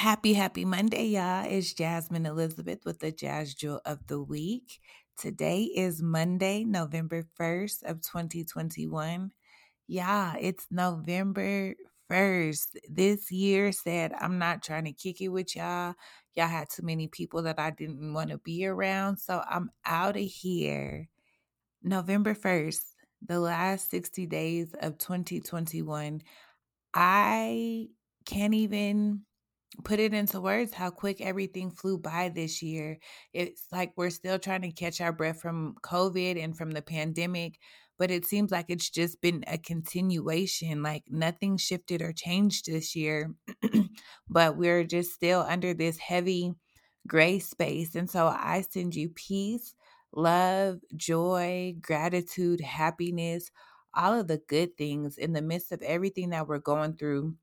Happy, happy Monday, y'all. It's Jasmine Elizabeth with the Jazz Jewel of the Week. Today is Monday, November 1st of 2021. Yeah, it's November 1st. This year said, I'm not trying to kick it with y'all. Y'all had too many people that I didn't want to be around. So I'm out of here. November 1st, the last 60 days of 2021. I can't even put it into words how quick everything flew by this year. It's like we're still trying to catch our breath from COVID and from the pandemic, but it seems like it's just been a continuation. Like nothing shifted or changed this year, but we're just still under this heavy gray space. And so I send you peace, love, joy, gratitude, happiness, all of the good things in the midst of everything that we're going through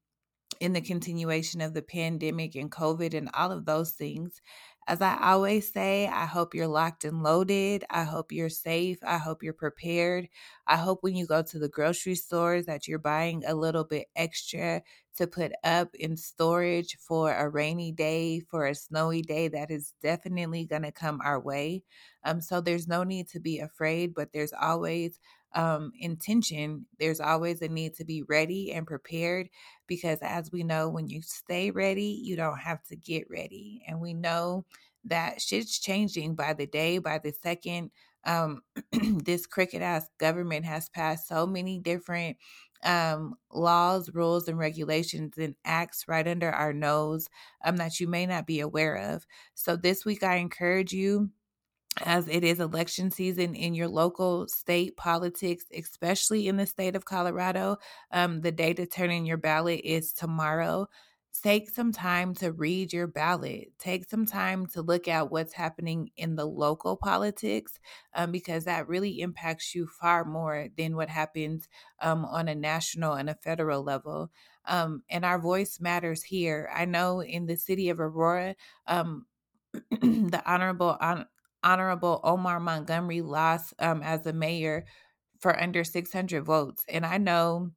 in the continuation of the pandemic and COVID and all of those things. As I always say, I hope you're locked and loaded. I hope you're safe. I hope you're prepared. I hope when you go to the grocery stores that you're buying a little bit extra to put up in storage for a rainy day, for a snowy day that is definitely going to come our way. Um, so there's no need to be afraid, but there's always um, intention, there's always a need to be ready and prepared because, as we know, when you stay ready, you don't have to get ready. And we know that shit's changing by the day, by the second. Um, this cricket ass government has passed so many different um, laws, rules, and regulations and acts right under our nose um, that you may not be aware of. So, this week, I encourage you as it is election season in your local state politics, especially in the state of Colorado. Um, the day to turn in your ballot is tomorrow. Take some time to read your ballot. Take some time to look at what's happening in the local politics um, because that really impacts you far more than what happens um, on a national and a federal level. Um, and our voice matters here. I know in the city of Aurora, um, the Honorable Honorable Omar Montgomery lost um, as a mayor for under 600 votes. And I know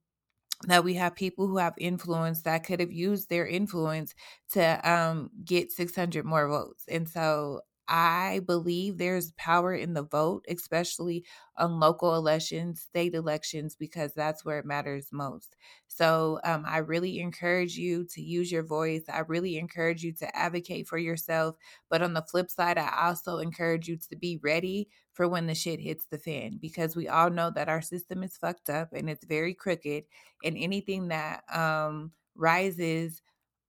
that we have people who have influence that could have used their influence to um, get 600 more votes. And so I believe there's power in the vote, especially on local elections, state elections, because that's where it matters most. So um, I really encourage you to use your voice. I really encourage you to advocate for yourself. But on the flip side, I also encourage you to be ready for when the shit hits the fan, because we all know that our system is fucked up and it's very crooked. And anything that um, rises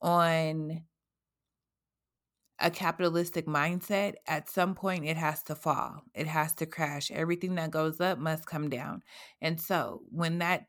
on a capitalistic mindset, at some point it has to fall. It has to crash. Everything that goes up must come down. And so when that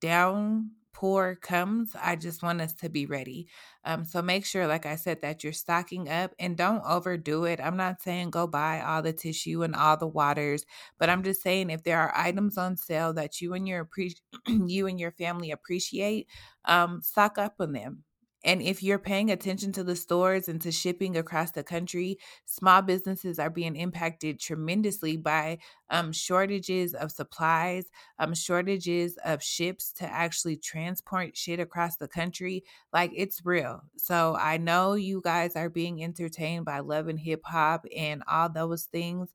downpour comes, I just want us to be ready. Um, so make sure, like I said, that you're stocking up and don't overdo it. I'm not saying go buy all the tissue and all the waters, but I'm just saying if there are items on sale that you and your you and your family appreciate, um, stock up on them and if you're paying attention to the stores and to shipping across the country, small businesses are being impacted tremendously by um, shortages of supplies, um, shortages of ships to actually transport shit across the country. Like it's real. So I know you guys are being entertained by love and hip hop and all those things,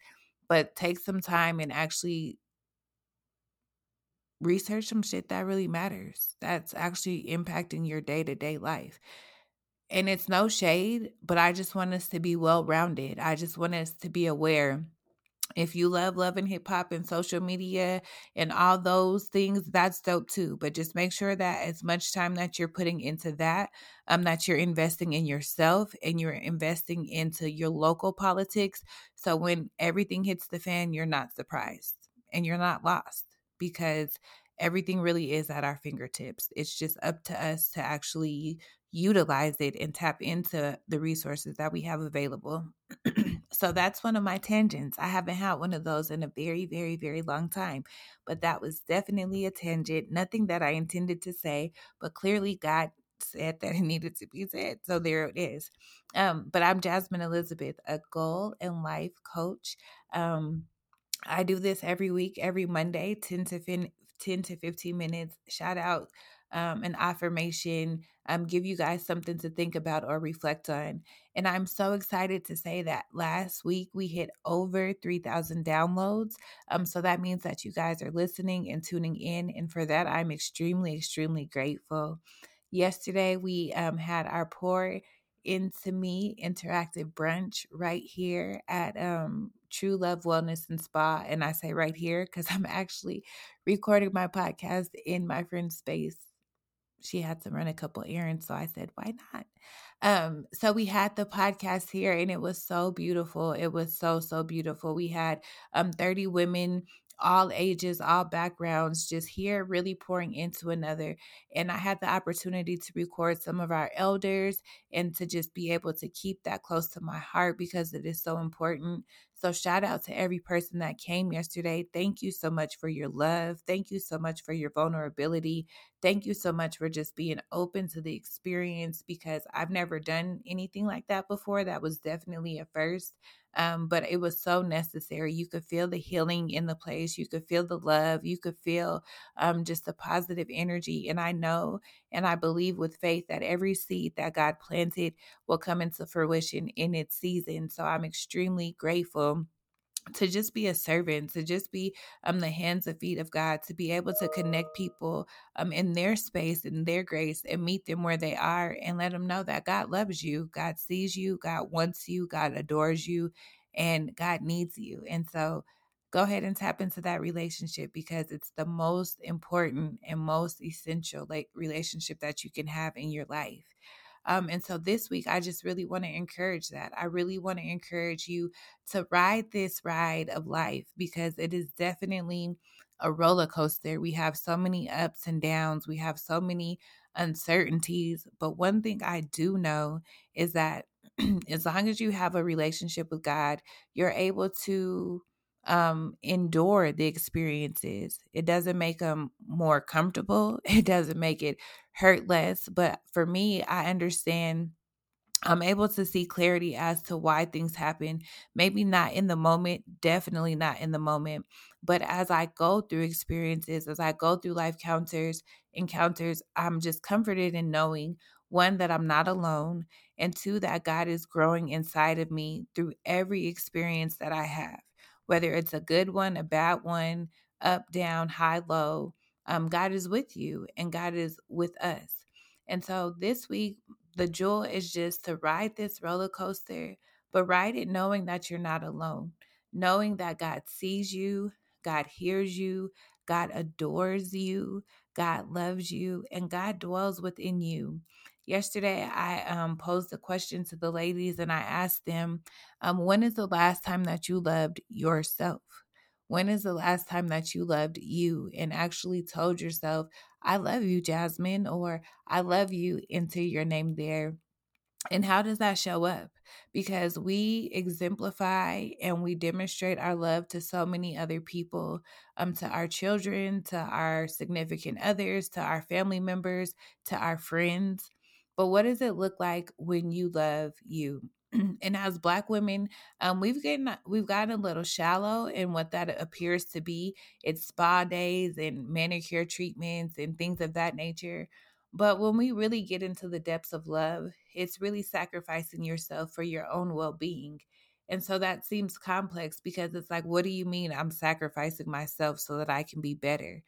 but take some time and actually research some shit that really matters. That's actually impacting your day to day life. And it's no shade, but I just want us to be well rounded. I just want us to be aware. If you love love and hip hop and social media and all those things, that's dope too. But just make sure that as much time that you're putting into that, um, that you're investing in yourself and you're investing into your local politics. So when everything hits the fan, you're not surprised and you're not lost because everything really is at our fingertips. It's just up to us to actually utilize it and tap into the resources that we have available. so that's one of my tangents. I haven't had one of those in a very, very, very long time, but that was definitely a tangent. Nothing that I intended to say, but clearly God said that it needed to be said. So there it is. Um, but I'm Jasmine Elizabeth, a goal and life coach. Um, I do this every week, every Monday, 10 to 10 to 15 minutes. Shout out um, an affirmation, um, give you guys something to think about or reflect on. And I'm so excited to say that last week we hit over 3,000 downloads. Um, so that means that you guys are listening and tuning in. And for that, I'm extremely, extremely grateful. Yesterday, we um, had our pour into me interactive brunch right here at um, True Love Wellness and Spa. And I say right here because I'm actually recording my podcast in my friend's space. She had to run a couple errands. So I said, why not? Um, so we had the podcast here and it was so beautiful. It was so, so beautiful. We had um 30 women all ages, all backgrounds, just here really pouring into another. And I had the opportunity to record some of our elders and to just be able to keep that close to my heart because it is so important. So, shout out to every person that came yesterday. Thank you so much for your love. Thank you so much for your vulnerability. Thank you so much for just being open to the experience because I've never done anything like that before. That was definitely a first. Um, but it was so necessary. You could feel the healing in the place. You could feel the love. You could feel um, just the positive energy. And I know and I believe with faith that every seed that God planted will come into fruition in its season. So I'm extremely grateful to just be a servant, to just be um the hands and feet of God, to be able to connect people um in their space and their grace and meet them where they are and let them know that God loves you, God sees you, God wants you, God adores you, and God needs you. And so go ahead and tap into that relationship because it's the most important and most essential like relationship that you can have in your life. Um, and so this week, I just really want to encourage that. I really want to encourage you to ride this ride of life because it is definitely a roller coaster. We have so many ups and downs, we have so many uncertainties. But one thing I do know is that as long as you have a relationship with God, you're able to um endure the experiences. It doesn't make them more comfortable. It doesn't make it hurt less. But for me i understand I'm able to see clarity as to why things happen. Maybe not in the moment, definitely not in the moment, but as I go through experiences, as I go through life counters, encounters, I'm just comforted in knowing one that I'm not alone, and two that God is growing inside of me through every experience that I have whether it's a good one, a bad one, up, down, high, low. Um, God is with you and God is with us. And so this week, the jewel is just to ride this roller coaster, but ride it knowing that you're not alone, knowing that God sees you, God hears you, God adores you, God loves you, and God dwells within you. Yesterday, I um, posed a question to the ladies and I asked them, um, When is the last time that you loved yourself? When is the last time that you loved you and actually told yourself, I love you, Jasmine, or I love you, into your name there? And how does that show up? Because we exemplify and we demonstrate our love to so many other people, um, to our children, to our significant others, to our family members, to our friends. But what does it look like when you love you? and as black women um, we've gotten we've gotten a little shallow in what that appears to be it's spa days and manicure treatments and things of that nature but when we really get into the depths of love it's really sacrificing yourself for your own well-being and so that seems complex because it's like what do you mean i'm sacrificing myself so that i can be better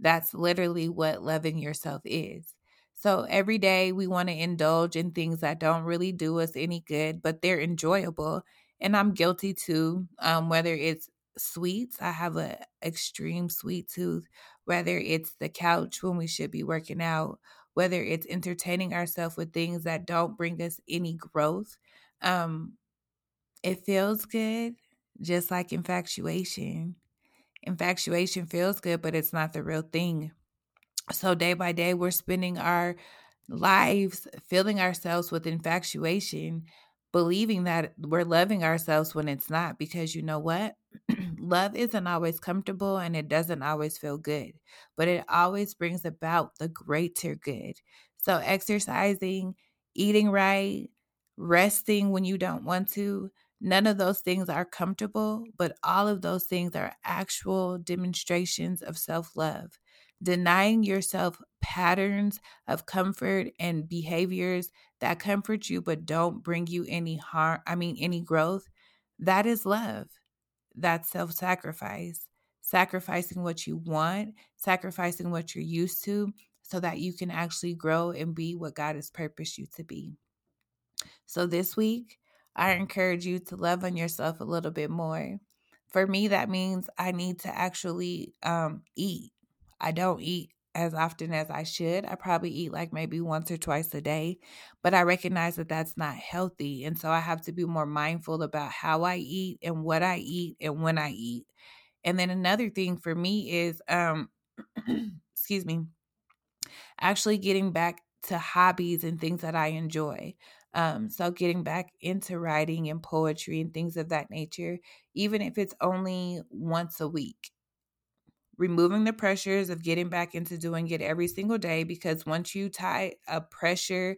that's literally what loving yourself is so every day we want to indulge in things that don't really do us any good, but they're enjoyable. And I'm guilty too. Um, whether it's sweets, I have an extreme sweet tooth. Whether it's the couch when we should be working out, whether it's entertaining ourselves with things that don't bring us any growth. Um, it feels good, just like infatuation. Infatuation feels good, but it's not the real thing. So day by day, we're spending our lives filling ourselves with infatuation, believing that we're loving ourselves when it's not, because you know what? Love isn't always comfortable and it doesn't always feel good, but it always brings about the greater good. So, exercising, eating right, resting when you don't want to, none of those things are comfortable, but all of those things are actual demonstrations of self love. denying yourself patterns of comfort and behaviors that comfort you but don't bring you any harm, I mean, any growth, that is love. That's self sacrifice. Sacrificing what you want, sacrificing what you're used to, so that you can actually grow and be what God has purposed you to be. So this week, I encourage you to love on yourself a little bit more. For me, that means I need to actually um, eat. I don't eat as often as I should. I probably eat like maybe once or twice a day, but I recognize that that's not healthy. And so I have to be more mindful about how I eat and what I eat and when I eat. And then another thing for me is, um, excuse me, actually getting back to hobbies and things that I enjoy. Um, so getting back into writing and poetry and things of that nature, even if it's only once a week. Removing the pressures of getting back into doing it every single day because once you tie a pressure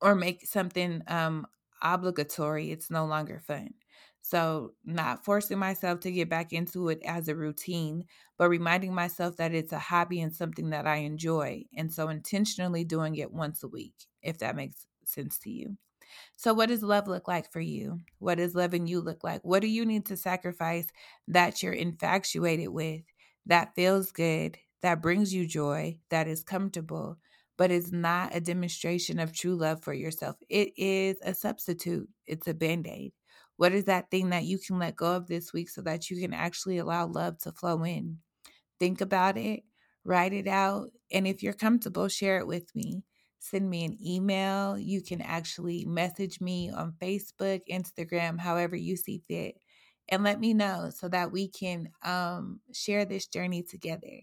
or make something um, obligatory, it's no longer fun. So, not forcing myself to get back into it as a routine, but reminding myself that it's a hobby and something that I enjoy. And so, intentionally doing it once a week, if that makes sense to you. So, what does love look like for you? What does loving you look like? What do you need to sacrifice that you're infatuated with, that feels good, that brings you joy, that is comfortable, but is not a demonstration of true love for yourself? It is a substitute, it's a band aid. What is that thing that you can let go of this week so that you can actually allow love to flow in? Think about it, write it out, and if you're comfortable, share it with me. Send me an email. You can actually message me on Facebook, Instagram, however you see fit, and let me know so that we can um, share this journey together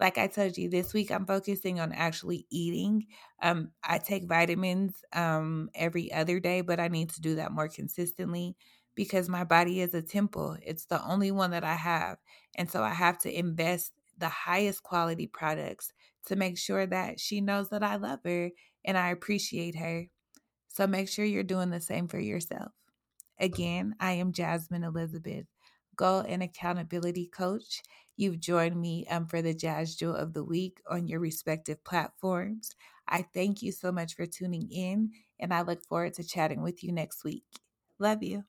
like I told you, this week I'm focusing on actually eating. Um, I take vitamins um, every other day, but I need to do that more consistently because my body is a temple. It's the only one that I have. And so I have to invest the highest quality products to make sure that she knows that I love her and I appreciate her. So make sure you're doing the same for yourself. Again, I am Jasmine Elizabeth, goal and accountability coach. You've joined me um, for the Jazz Jewel of the Week on your respective platforms. I thank you so much for tuning in, and I look forward to chatting with you next week. Love you.